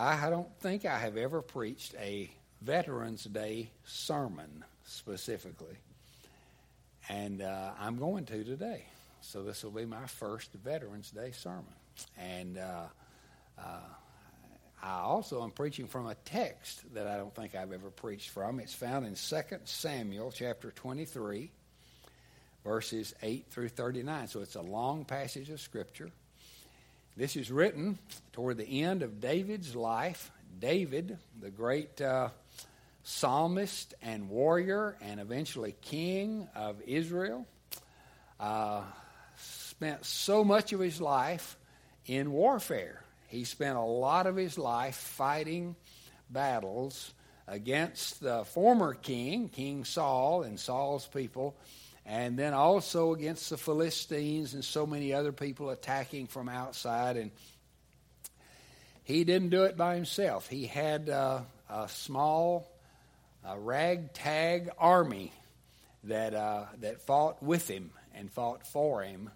I don't think I have ever preached a Veterans Day sermon specifically. And uh, I'm going to today. So this will be my first Veterans Day sermon. And uh, uh, I also am preaching from a text that I don't think I've ever preached from. It's found in 2 Samuel chapter 23, verses 8 through 39. So it's a long passage of Scripture. This is written toward the end of David's life. David, the great uh, psalmist and warrior, and eventually king of Israel, uh, spent so much of his life in warfare. He spent a lot of his life fighting battles against the former king, King Saul, and Saul's people, and then also against the Philistines and so many other people attacking from outside. And he didn't do it by himself. He had uh, a small, uh, ragtag army that uh, that fought with him and fought for him.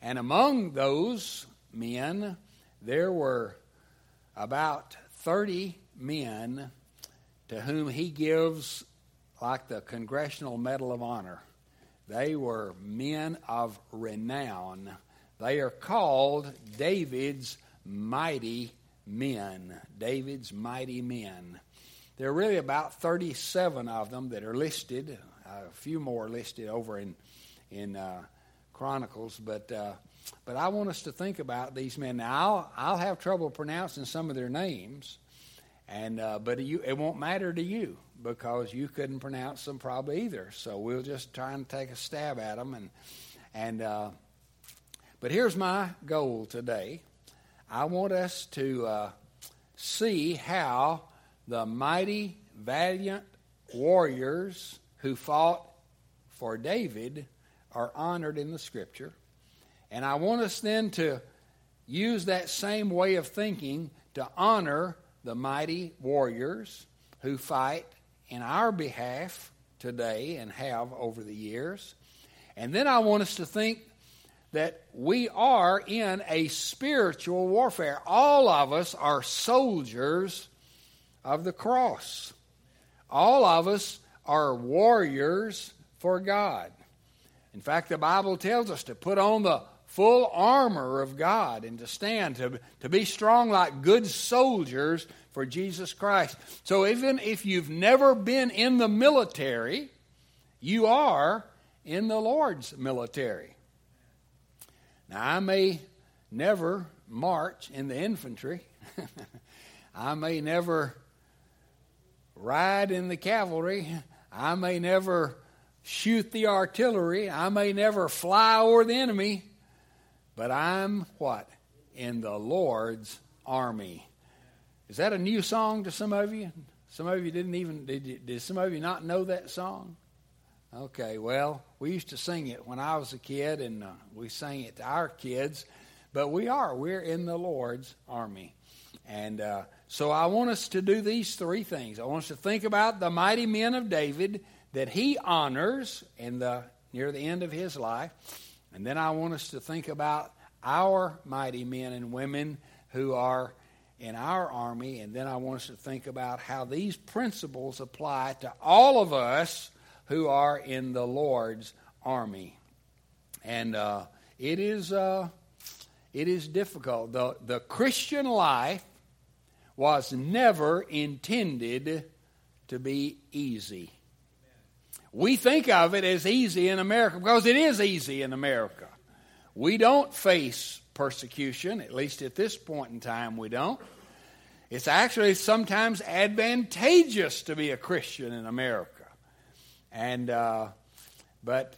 And among those men there were about 30 men to whom he gives like the Congressional Medal of Honor. They were men of renown. They are called David's mighty men. David's mighty men. There are really about 37 of them that are listed. A few more listed over in in uh, Chronicles, but uh, but I want us to think about these men. Now, I'll, I'll have trouble pronouncing some of their names, and uh, but you, it won't matter to you because you couldn't pronounce them probably either. So we'll just try and take a stab at them. And and uh, but here's my goal today. I want us to uh, see how the mighty, valiant warriors who fought for David are honored in the Scripture. And I want us then to use that same way of thinking to honor the mighty warriors who fight in our behalf today and have over the years. And then I want us to think that we are in a spiritual warfare. All of us are soldiers of the cross. All of us are warriors for God. In fact, the Bible tells us to put on the full armor of God and to stand, to, to be strong like good soldiers for Jesus Christ. So even if you've never been in the military, you are in the Lord's military. Now, I may never march in the infantry. I may never ride in the cavalry. I may never shoot the artillery. I may never fly over the enemy. But I'm what? In the Lord's army. Is that a new song to some of you? Some of you didn't even, did, you, did some of you not know that song? Okay, well, we used to sing it when I was a kid, and uh, we sang it to our kids. But we are, we're in the Lord's army. And uh, so I want us to do these three things. I want us to think about the mighty men of David that he honors in the, near the end of his life. And then I want us to think about our mighty men and women who are in our army. And then I want us to think about how these principles apply to all of us who are in the Lord's army. And uh, it is uh, it is difficult. The, the Christian life was never intended to be easy. We think of it as easy in America because it is easy in America. We don't face persecution, at least at this point in time, we don't. It's actually sometimes advantageous to be a Christian in America. And, uh, but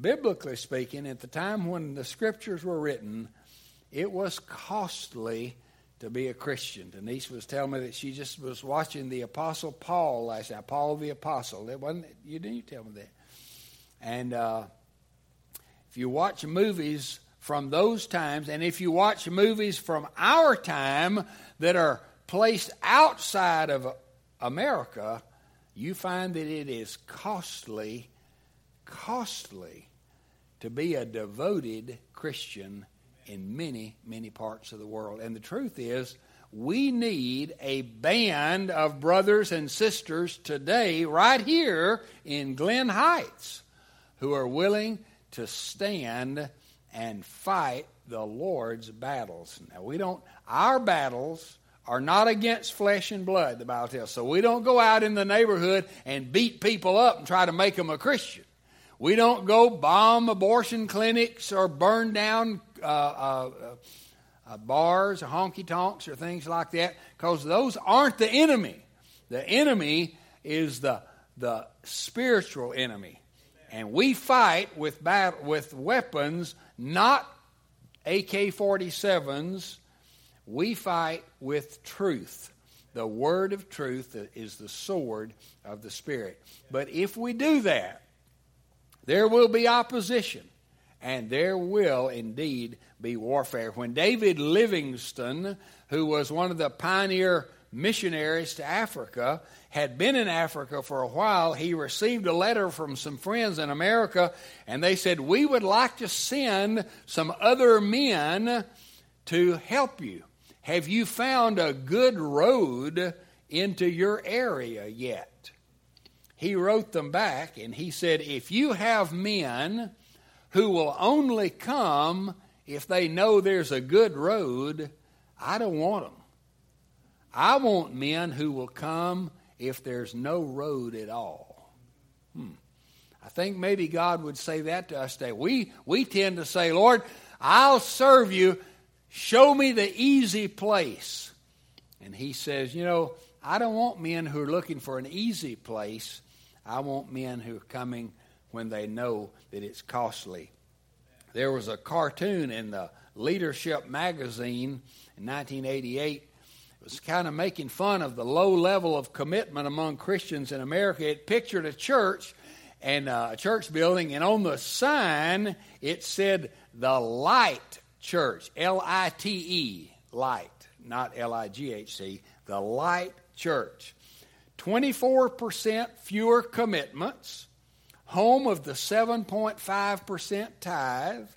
biblically speaking, at the time when the scriptures were written, it was costly to be a Christian. Denise was telling me that she just was watching the Apostle Paul last night. Paul the Apostle. It wasn't you didn't tell me that. And uh, if you watch movies from those times, and if you watch movies from our time that are placed outside of America, you find that it is costly, costly to be a devoted Christian in many, many parts of the world. And the truth is, we need a band of brothers and sisters today, right here in Glen Heights, who are willing to stand and fight the Lord's battles. Now, we don't, our battles are not against flesh and blood, the Bible tells. So we don't go out in the neighborhood and beat people up and try to make them a Christian. We don't go bomb abortion clinics or burn down uh, uh, uh, bars or honky tonks or things like that because those aren't the enemy. The enemy is the, the spiritual enemy. And we fight with, bat- with weapons, not AK 47s. We fight with truth. The word of truth is the sword of the Spirit. But if we do that, there will be opposition, and there will indeed be warfare. When David Livingstone, who was one of the pioneer missionaries to Africa, had been in Africa for a while, he received a letter from some friends in America, and they said, We would like to send some other men to help you. Have you found a good road into your area yet? he wrote them back and he said, If you have men who will only come if they know there's a good road, I don't want them. I want men who will come if there's no road at all. Hmm. I think maybe God would say that to us today. We, we tend to say, Lord, I'll serve you. Show me the easy place. And he says, You know, I don't want men who are looking for an easy place. I want men who are coming when they know that it's costly. There was a cartoon in the Leadership magazine in 1988. It was kind of making fun of the low level of commitment among Christians in America. It pictured a church and uh, a church building, and on the sign it said the Light Church, L I T E, Light, not L I G H C, the Light Church. 24% fewer commitments, home of the 7.5% tithe,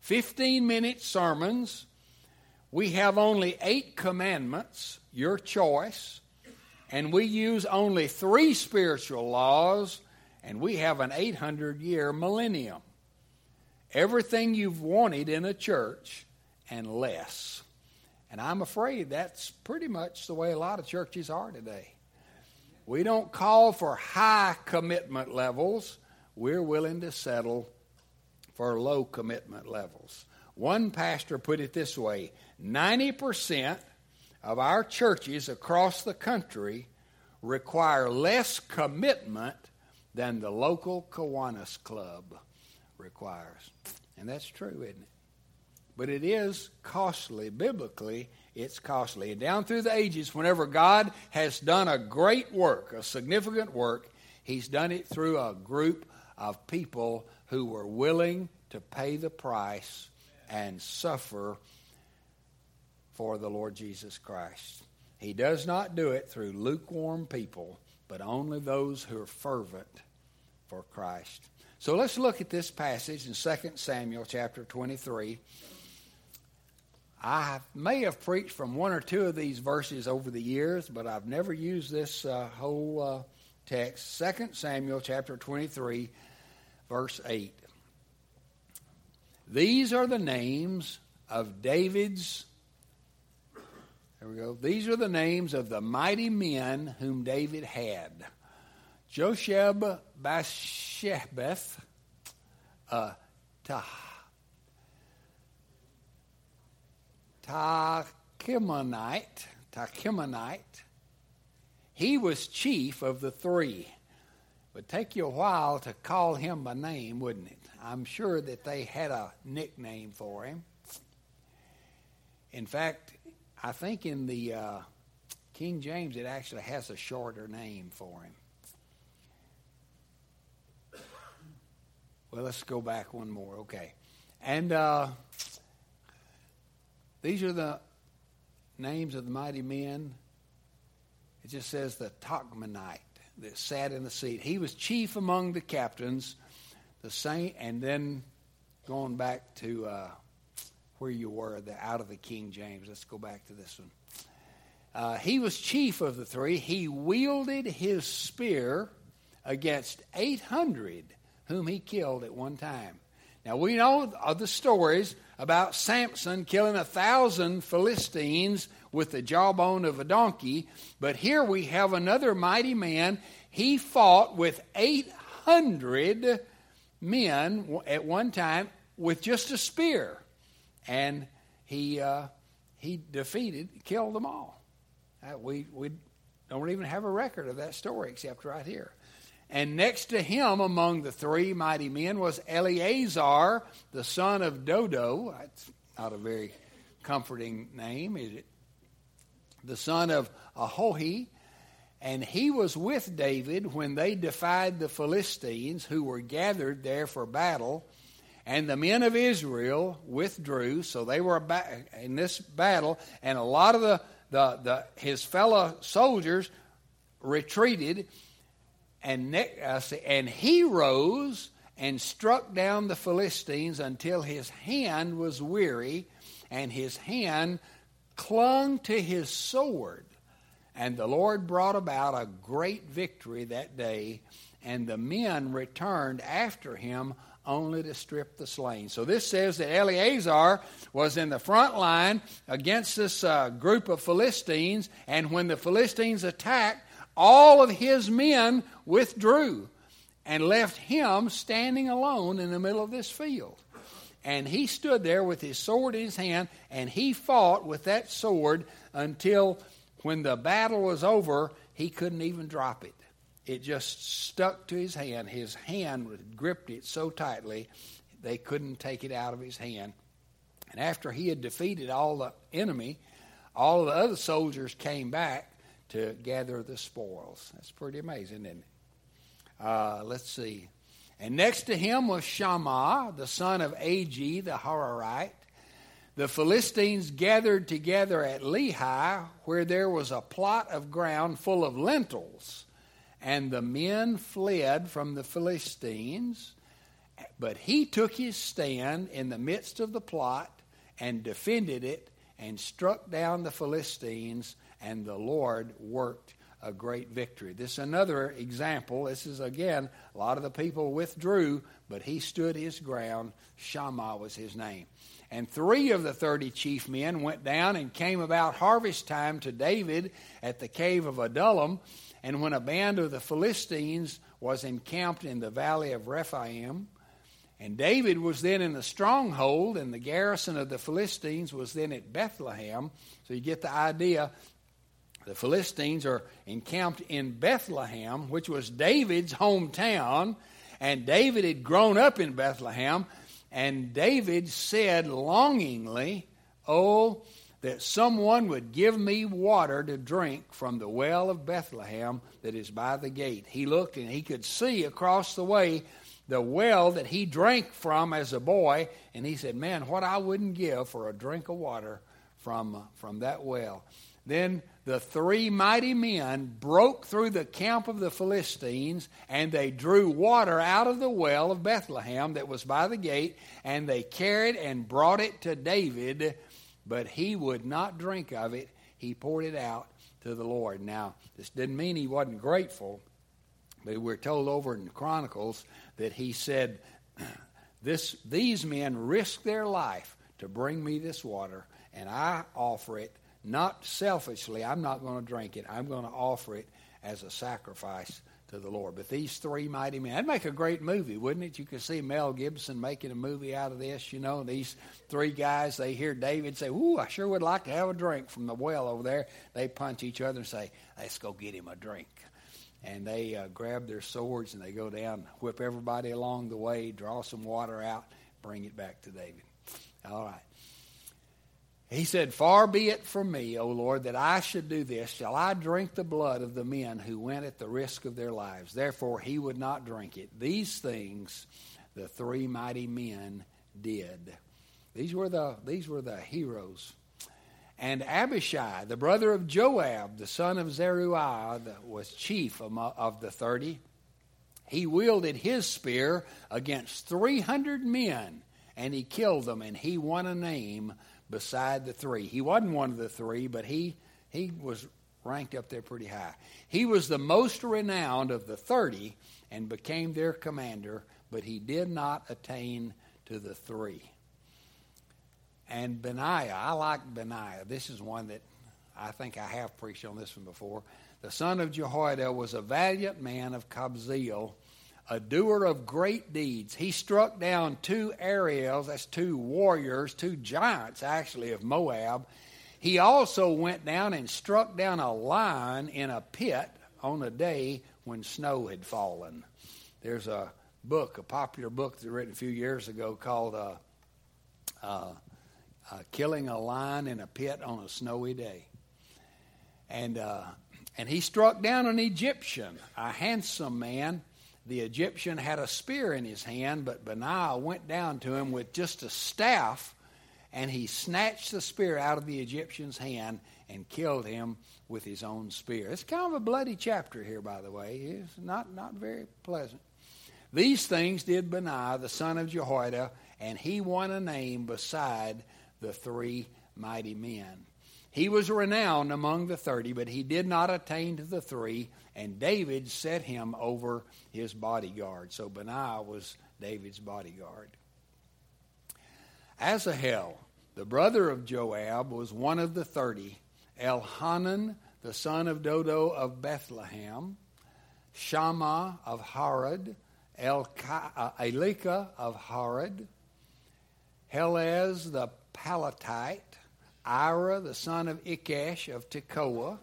15 minute sermons. We have only eight commandments, your choice, and we use only three spiritual laws, and we have an 800 year millennium. Everything you've wanted in a church and less. And I'm afraid that's pretty much the way a lot of churches are today. We don't call for high commitment levels. We're willing to settle for low commitment levels. One pastor put it this way 90% of our churches across the country require less commitment than the local Kiwanis Club requires. And that's true, isn't it? But it is costly biblically it's costly. And down through the ages, whenever God has done a great work, a significant work, He's done it through a group of people who were willing to pay the price and suffer for the Lord Jesus Christ. He does not do it through lukewarm people, but only those who are fervent for Christ. So let's look at this passage in 2 Samuel chapter 23. I may have preached from one or two of these verses over the years, but I've never used this uh, whole uh, text. 2 Samuel chapter 23, verse 8. These are the names of David's. There we go. These are the names of the mighty men whom David had Josheb Bashebeth, uh, Tah. Tachimonite, Tachimonite, he was chief of the three. Would take you a while to call him by name, wouldn't it? I'm sure that they had a nickname for him. In fact, I think in the uh, King James it actually has a shorter name for him. Well, let's go back one more. Okay. And uh, these are the names of the mighty men. It just says the Tachmonite that sat in the seat. He was chief among the captains, the saint, and then going back to uh, where you were, the out of the King James. Let's go back to this one. uh, he was chief of the three. He wielded his spear against 800 whom he killed at one time. Now, we know of the stories about Samson killing a thousand Philistines with the jawbone of a donkey, but here we have another mighty man. He fought with 800 men at one time with just a spear, and he, uh, he defeated, killed them all. Uh, we, we don't even have a record of that story except right here. And next to him among the three mighty men was Eleazar, the son of Dodo. That's not a very comforting name, is it? The son of Ahohi. And he was with David when they defied the Philistines who were gathered there for battle. And the men of Israel withdrew, so they were in this battle, and a lot of the, the, the his fellow soldiers retreated and, and he rose and struck down the Philistines until his hand was weary, and his hand clung to his sword. And the Lord brought about a great victory that day, and the men returned after him only to strip the slain. So this says that Eleazar was in the front line against this uh, group of Philistines, and when the Philistines attacked, all of his men withdrew and left him standing alone in the middle of this field. And he stood there with his sword in his hand, and he fought with that sword until when the battle was over, he couldn't even drop it. It just stuck to his hand. His hand gripped it so tightly, they couldn't take it out of his hand. And after he had defeated all the enemy, all the other soldiers came back to gather the spoils. That's pretty amazing, isn't it? Uh, let's see. And next to him was Shammah, the son of Agee, the Hararite. The Philistines gathered together at Lehi, where there was a plot of ground full of lentils. And the men fled from the Philistines. But he took his stand in the midst of the plot and defended it and struck down the Philistines and the Lord worked a great victory. This is another example. This is again, a lot of the people withdrew, but he stood his ground. Shammah was his name. And three of the thirty chief men went down and came about harvest time to David at the cave of Adullam. And when a band of the Philistines was encamped in the valley of Rephaim, and David was then in the stronghold, and the garrison of the Philistines was then at Bethlehem. So you get the idea the Philistines are encamped in Bethlehem, which was David's hometown, and David had grown up in Bethlehem, and David said longingly, Oh, that someone would give me water to drink from the well of Bethlehem that is by the gate. He looked and he could see across the way the well that he drank from as a boy, and he said, Man, what I wouldn't give for a drink of water from, from that well. Then the three mighty men broke through the camp of the Philistines, and they drew water out of the well of Bethlehem that was by the gate, and they carried and brought it to David, but he would not drink of it. He poured it out to the Lord. Now, this didn't mean he wasn't grateful, but we're told over in the Chronicles that he said, this, These men risked their life to bring me this water, and I offer it not selfishly, I'm not going to drink it. I'm going to offer it as a sacrifice to the Lord. But these three mighty men, that'd make a great movie, wouldn't it? You could see Mel Gibson making a movie out of this, you know. These three guys, they hear David say, Ooh, I sure would like to have a drink from the well over there. They punch each other and say, Let's go get him a drink. And they uh, grab their swords and they go down, whip everybody along the way, draw some water out, bring it back to David. All right. He said, Far be it from me, O Lord, that I should do this. Shall I drink the blood of the men who went at the risk of their lives? Therefore, he would not drink it. These things the three mighty men did. These were the, these were the heroes. And Abishai, the brother of Joab, the son of Zeruiah, was chief of the thirty. He wielded his spear against 300 men, and he killed them, and he won a name beside the three. He wasn't one of the three, but he He was ranked up there pretty high. He was the most renowned of the 30 and became their commander, but he did not attain to the three. And Benaiah, I like Benaiah. This is one that I think I have preached on this one before. The son of Jehoiada was a valiant man of Kabzeel, a doer of great deeds. He struck down two Ariels, that's two warriors, two giants actually of Moab. He also went down and struck down a lion in a pit on a day when snow had fallen. There's a book, a popular book that was written a few years ago called uh, uh, uh, Killing a Lion in a Pit on a Snowy Day. And, uh, and he struck down an Egyptian, a handsome man. The Egyptian had a spear in his hand, but Benaiah went down to him with just a staff, and he snatched the spear out of the Egyptian's hand and killed him with his own spear. It's kind of a bloody chapter here, by the way. It's not, not very pleasant. These things did Benaiah, the son of Jehoiada, and he won a name beside the three mighty men. He was renowned among the thirty, but he did not attain to the three, and David set him over his bodyguard. So Benaiah was David's bodyguard. Asahel, the brother of Joab, was one of the thirty. Elhanan, the son of Dodo of Bethlehem, Shammah of Elka, uh, Elika of Harod, Helez the Palatite, Ira the son of Ikkesh of Tekoa,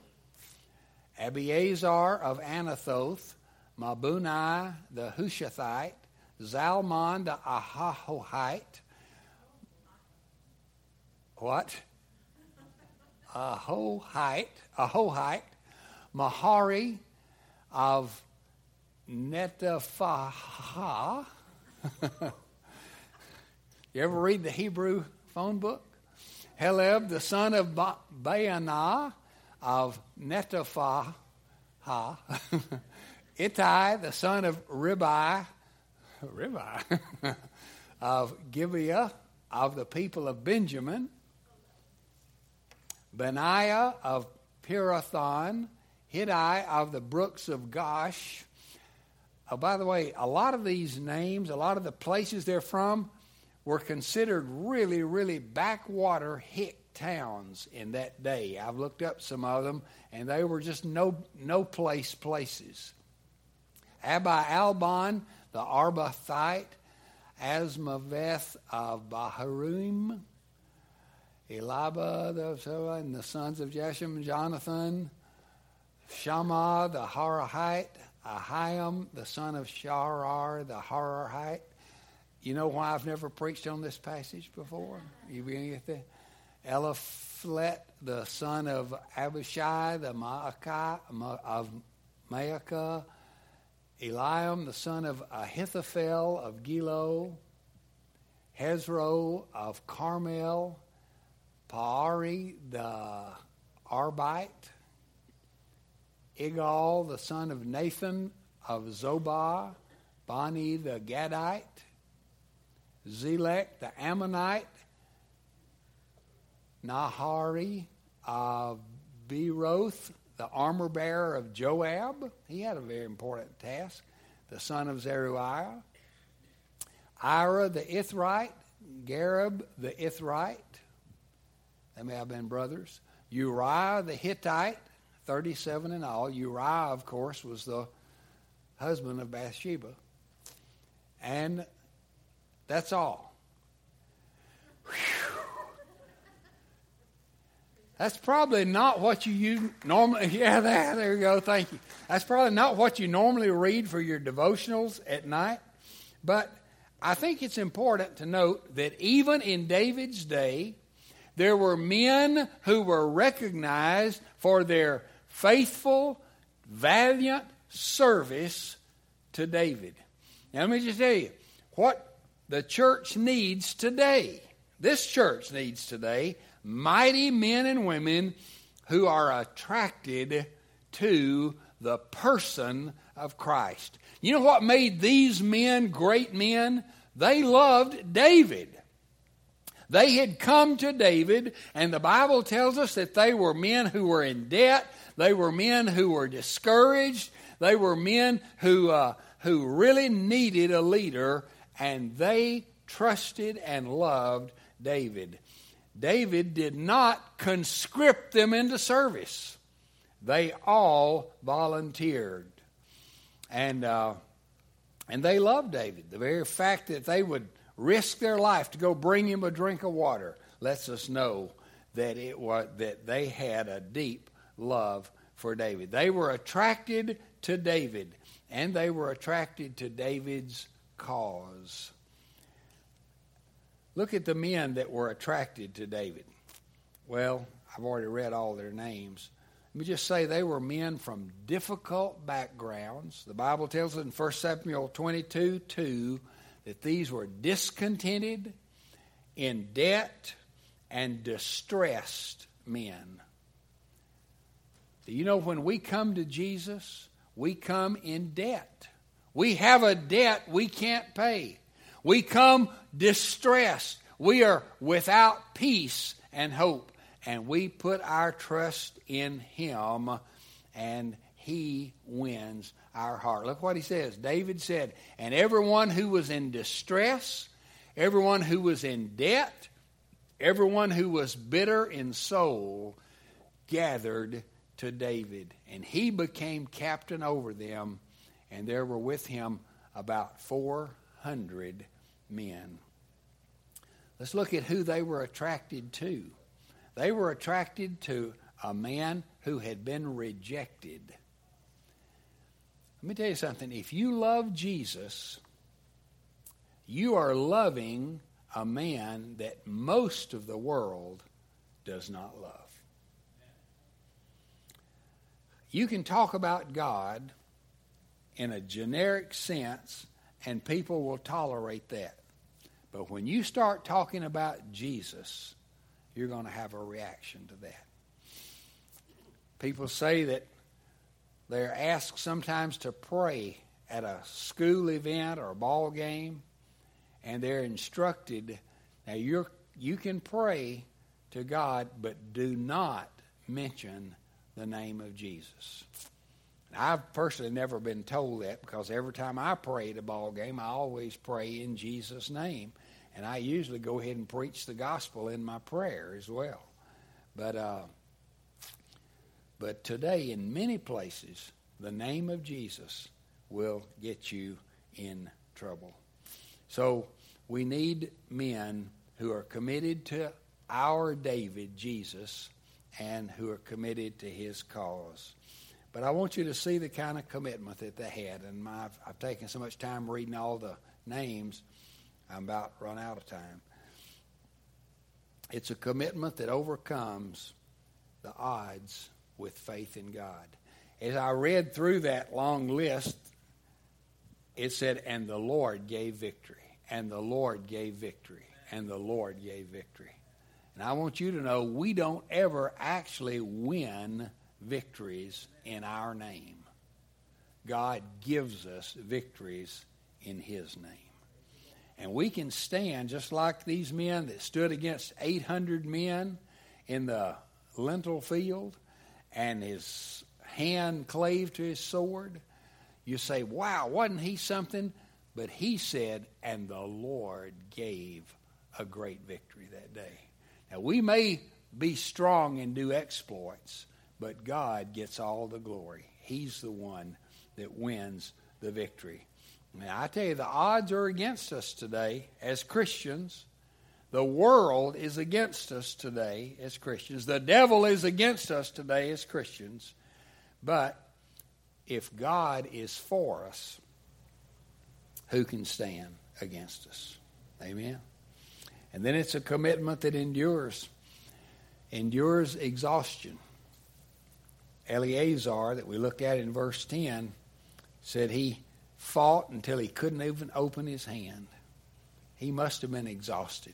Abiezer of Anathoth, Mebunnai the Hushathite, Zalmon the Ahohite. What? Ahohite, Ahohite, Maharai of Netophaha. you ever read the Hebrew phone book? Heleb, the son of ba- Baanah of Netophaha. Ittai, the son of Ribai, Ribai of Gibeah of the people of Benjamin. Benaiah of Pirathon, Hiddai of the brooks of Gosh. Oh, by the way, a lot of these names, a lot of the places they're from, were considered really, really backwater hick towns in that day. I've looked up some of them, and they were just no no place places. Abi Albon, the Arbathite, Azmaveth of Baharim, Eliba, the, and the sons of Jeshem, Jonathan, Shammah, the Harahite, Ahiam, the son of Sharar, the Harahite. You know why I've never preached on this passage before? You beginning to get the son of Abishai, the Maacah, of Maacah, Eliam, the son of Ahithophel of Gilo, Hezro of Carmel, Paarai the Arbite, Igal, the son of Nathan of Zobah, Bani the Gadite, Zelek the Ammonite, Naharai of Beeroth, the armor bearer of Joab. He had a very important task. The son of Zeruiah. Ira the Ithrite, Gareb the Ithrite. They may have been brothers. Uriah the Hittite, 37 in all. Uriah, of course, was the husband of Bathsheba. And that's all. Whew. That's probably not what you normally, yeah, there, there you go, thank you. That's probably not what you normally read for your devotionals at night. But I think it's important to note that even in David's day, there were men who were recognized for their faithful, valiant service to David. Now, let me just tell you what the church needs today. This church needs today mighty men and women who are attracted to the person of Christ. You know what made these men great men? They loved David. They had come to David, and the Bible tells us that they were men who were in debt. They were men who were discouraged. They were men who, uh, who really needed a leader, and they trusted and loved David. David did not conscript them into service, they all volunteered. And, uh, and they loved David. The very fact that they would risk their life to go bring him a drink of water lets us know that it was that they had a deep love for David. They were attracted to David and they were attracted to David's cause. Look at the men that were attracted to David. Well, I've already read all their names. Let me just say they were men from difficult backgrounds. The Bible tells us in 1 Samuel 22 2 that these were discontented, in debt, and distressed men. Do you know when we come to Jesus, we come in debt? We have a debt we can't pay. We come distressed. We are without peace and hope. And we put our trust in Him, and He wins our heart. Look what he says. David said, And everyone who was in distress, everyone who was in debt, everyone who was bitter in soul gathered to David. And he became captain over them, and there were with him about 400 men. Let's look at who they were attracted to. They were attracted to a man who had been rejected. Let me tell you something. If you love Jesus, you are loving a man that most of the world does not love. You can talk about God in a generic sense, and people will tolerate that. But when you start talking about Jesus, you're going to have a reaction to that. People say that they're asked sometimes to pray at a school event or a ball game, and they're instructed now you you can pray to God, but do not mention the name of Jesus. I've personally never been told that because every time I pray at a ball game, I always pray in Jesus' name, and I usually go ahead and preach the gospel in my prayer as well. But uh, but today, in many places, the name of Jesus will get you in trouble. So we need men who are committed to our David, Jesus, and who are committed to his cause. But I want you to see the kind of commitment that they had. And my, I've taken so much time reading all the names, I'm about run out of time. It's a commitment that overcomes the odds with faith in God. As I read through that long list, it said, and the Lord gave victory, and the Lord gave victory, and the Lord gave victory. And I want you to know we don't ever actually win victories in our name. God gives us victories in His name. And we can stand just like these men that stood against 800 men in the lentil field and his hand clave to his sword. You say, wow, wasn't he something? But he said, and the Lord gave a great victory that day. Now, we may be strong and do exploits, but God gets all the glory. He's the one that wins the victory. Now, I tell you, the odds are against us today as Christians. The world is against us today as Christians. The devil is against us today as Christians. But if God is for us, who can stand against us? Amen. And then it's a commitment that endures, endures exhaustion. Eleazar, that we looked at in verse 10, said he fought until he couldn't even open his hand. He must have been exhausted.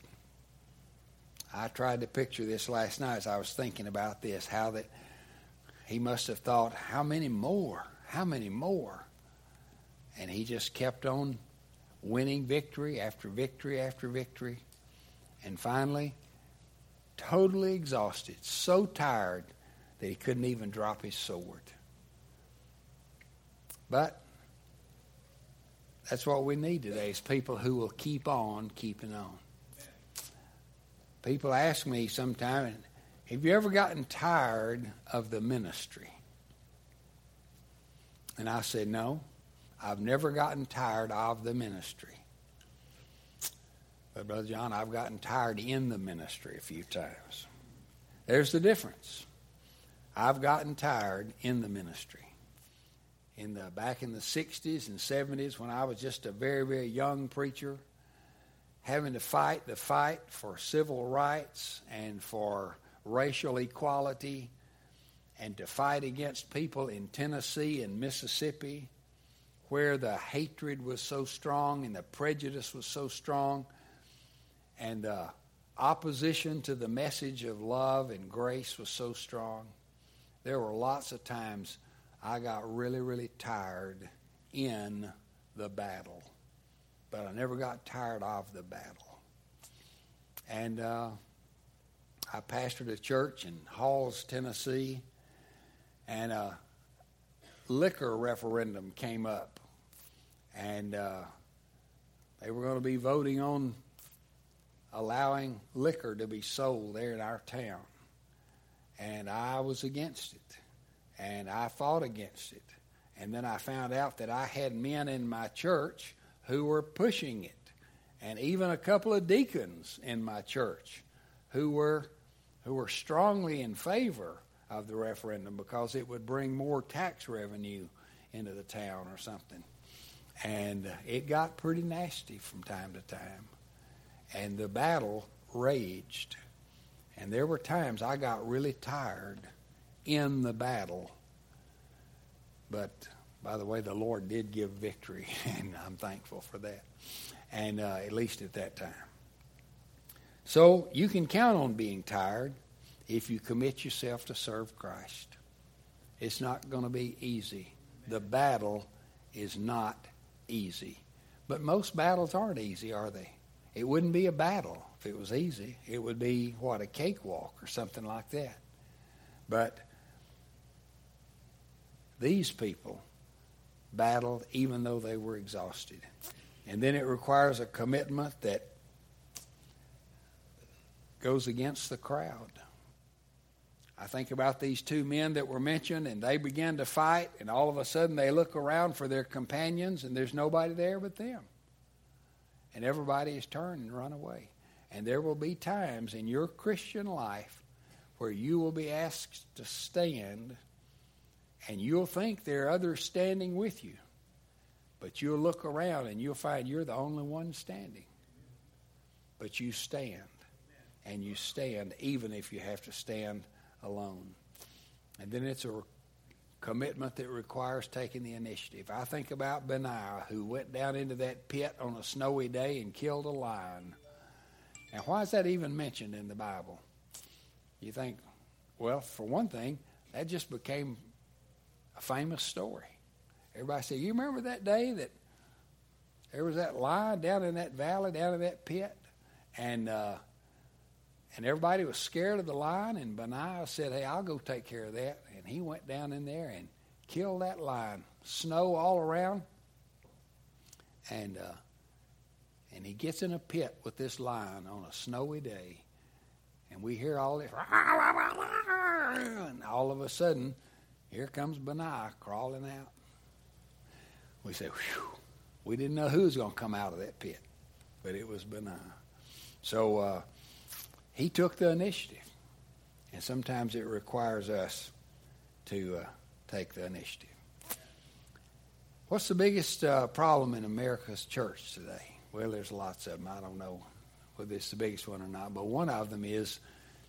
I tried to picture this last night as I was thinking about this, how that he must have thought, how many more? How many more? And he just kept on winning victory after victory after victory. And finally, totally exhausted, so tired that he couldn't even drop his sword. But that's what we need today is people who will keep on keeping on. People ask me sometimes, have you ever gotten tired of the ministry? And I said, no, I've never gotten tired of the ministry. But, Brother John, I've gotten tired in the ministry a few times. There's the difference. I've gotten tired in the ministry. In the back in the 60s and 70s, when I was just a very, very young preacher, having to fight the fight for civil rights and for racial equality, and to fight against people in Tennessee and Mississippi, where the hatred was so strong and the prejudice was so strong and the opposition to the message of love and grace was so strong. There were lots of times I got really, really tired in the battle, but I never got tired of the battle. And uh, I pastored a church in Halls, Tennessee, and a liquor referendum came up, and uh, they were going to be voting on allowing liquor to be sold there in our town. And I was against it. And I fought against it. And then I found out that I had men in my church who were pushing it. And even a couple of deacons in my church who were who were strongly in favor of the referendum because it would bring more tax revenue into the town or something. And it got pretty nasty from time to time and the battle raged. And there were times I got really tired in the battle. But by the way, the Lord did give victory, and I'm thankful for that. And uh, at least at that time. So you can count on being tired if you commit yourself to serve Christ. It's not going to be easy. The battle is not easy. But most battles aren't easy, are they? It wouldn't be a battle if it was easy. It would be, what, a cakewalk or something like that. But these people battled even though they were exhausted. And then it requires a commitment that goes against the crowd. I think about these two men that were mentioned, and they began to fight, and all of a sudden they look around for their companions, and there's nobody there but them and everybody has turned and run away. And there will be times in your Christian life where you will be asked to stand, and you'll think there are others standing with you. But you'll look around and you'll find you're the only one standing. But you stand. And you stand even if you have to stand alone. And then it's a commitment that requires taking the initiative. I think about Benaiah, who went down into that pit on a snowy day and killed a lion. Now, why is that even mentioned in the Bible? You think, well, for one thing, that just became a famous story. Everybody said, You remember that day that there was that lion down in that valley, down in that pit? And uh, and everybody was scared of the lion, and Benaiah said, Hey, I'll go take care of that. And he went down in there and killed that lion. Snow all around. And, uh, and he gets in a pit with this lion on a snowy day. And we hear all this. And all of a sudden, here comes Benaiah crawling out. We say, Whew. We didn't know who was going to come out of that pit, but it was Benaiah. So, uh, he took the initiative. And sometimes it requires us to uh, take the initiative. What's the biggest uh, problem in America's church today? Well, there's lots of them. I don't know whether it's the biggest one or not, but one of them is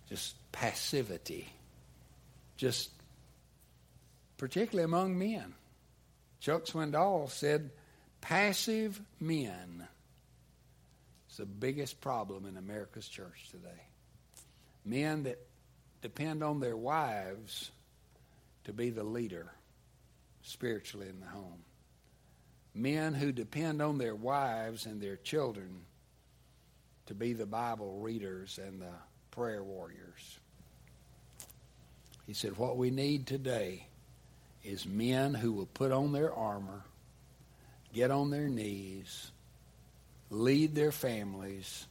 just passivity. Just particularly among men. Chuck Swindoll said, passive men is the biggest problem in America's church today men that depend on their wives to be the leader spiritually in the home. Men who depend on their wives and their children to be the Bible readers and the prayer warriors. He said, What we need today is men who will put on their armor, get on their knees, lead their families,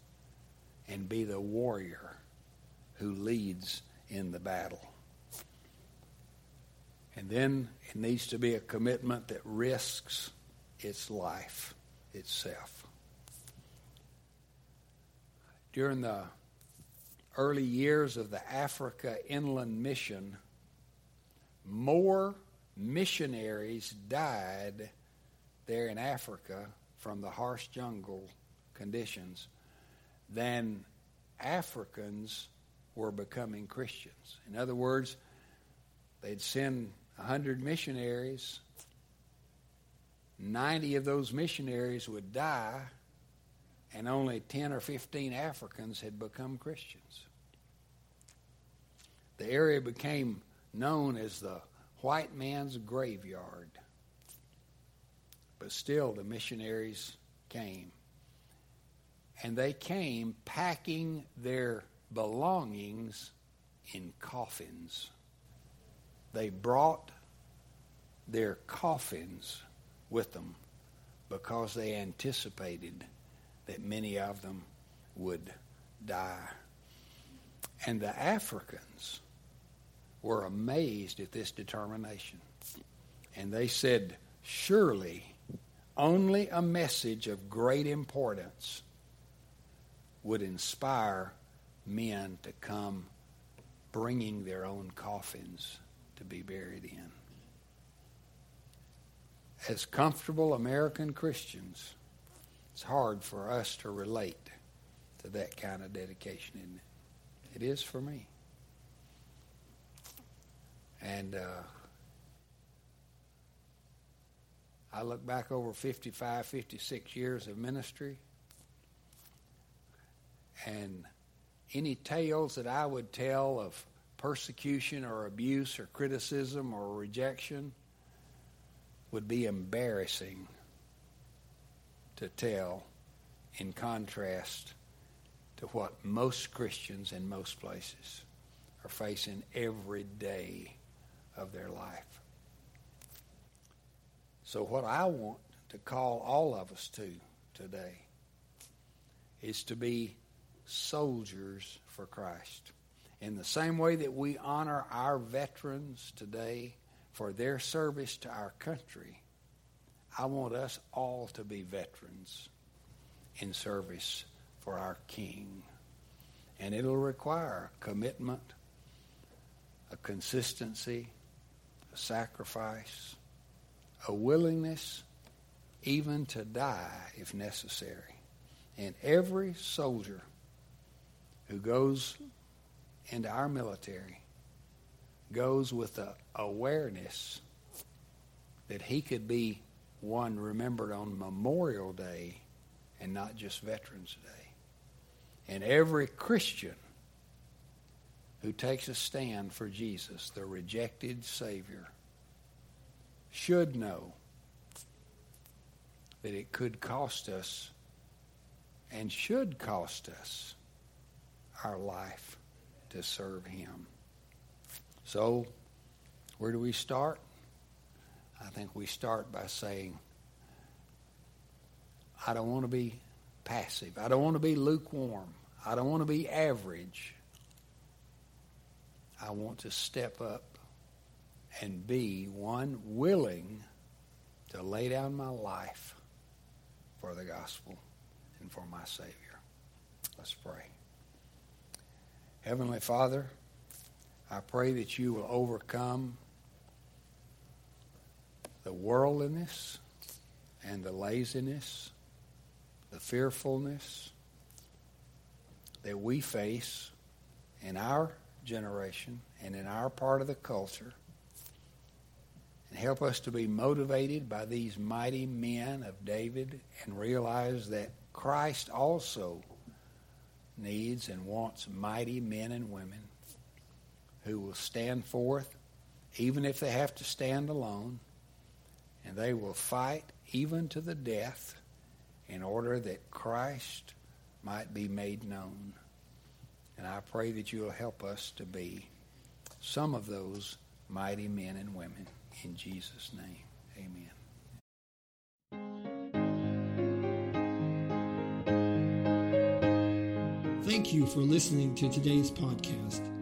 and be the warrior who leads in the battle. And then it needs to be a commitment that risks its life itself. During the early years of the Africa Inland Mission, more missionaries died there in Africa from the harsh jungle conditions than Africans were becoming Christians. In other words, they'd send 100 missionaries, 90 of those missionaries would die, and only 10 or 15 Africans had become Christians. The area became known as the white man's graveyard. But still, the missionaries came. And they came packing their belongings in coffins. They brought their coffins with them because they anticipated that many of them would die. And the Africans were amazed at this determination. And they said, Surely only a message of great importance would inspire men to come bringing their own coffins to be buried in. As comfortable American Christians, it's hard for us to relate to that kind of dedication, isn't it? It is for me. And uh, I look back over 55, 56 years of ministry, and any tales that I would tell of persecution or abuse or criticism or rejection would be embarrassing to tell in contrast to what most Christians in most places are facing every day of their life. So, what I want to call all of us to today is to be soldiers for Christ. In the same way that we honor our veterans today for their service to our country, I want us all to be veterans in service for our King. And it'll require commitment, a consistency, a sacrifice, a willingness even to die if necessary. And every soldier who goes into our military goes with the awareness that he could be one remembered on Memorial Day and not just Veterans Day. And every Christian who takes a stand for Jesus, the rejected Savior, should know that it could cost us and should cost us our life to serve Him. So, where do we start? I think we start by saying, I don't want to be passive. I don't want to be lukewarm. I don't want to be average. I want to step up and be one willing to lay down my life for the gospel and for my Savior. Let's pray. Heavenly Father, I pray that you will overcome the worldliness and the laziness, the fearfulness that we face in our generation and in our part of the culture. And help us to be motivated by these mighty men of David and realize that Christ also needs and wants mighty men and women who will stand forth, even if they have to stand alone, and they will fight even to the death in order that Christ might be made known. And I pray that you'll help us to be some of those mighty men and women. In Jesus' name, amen. Thank you for listening to today's podcast.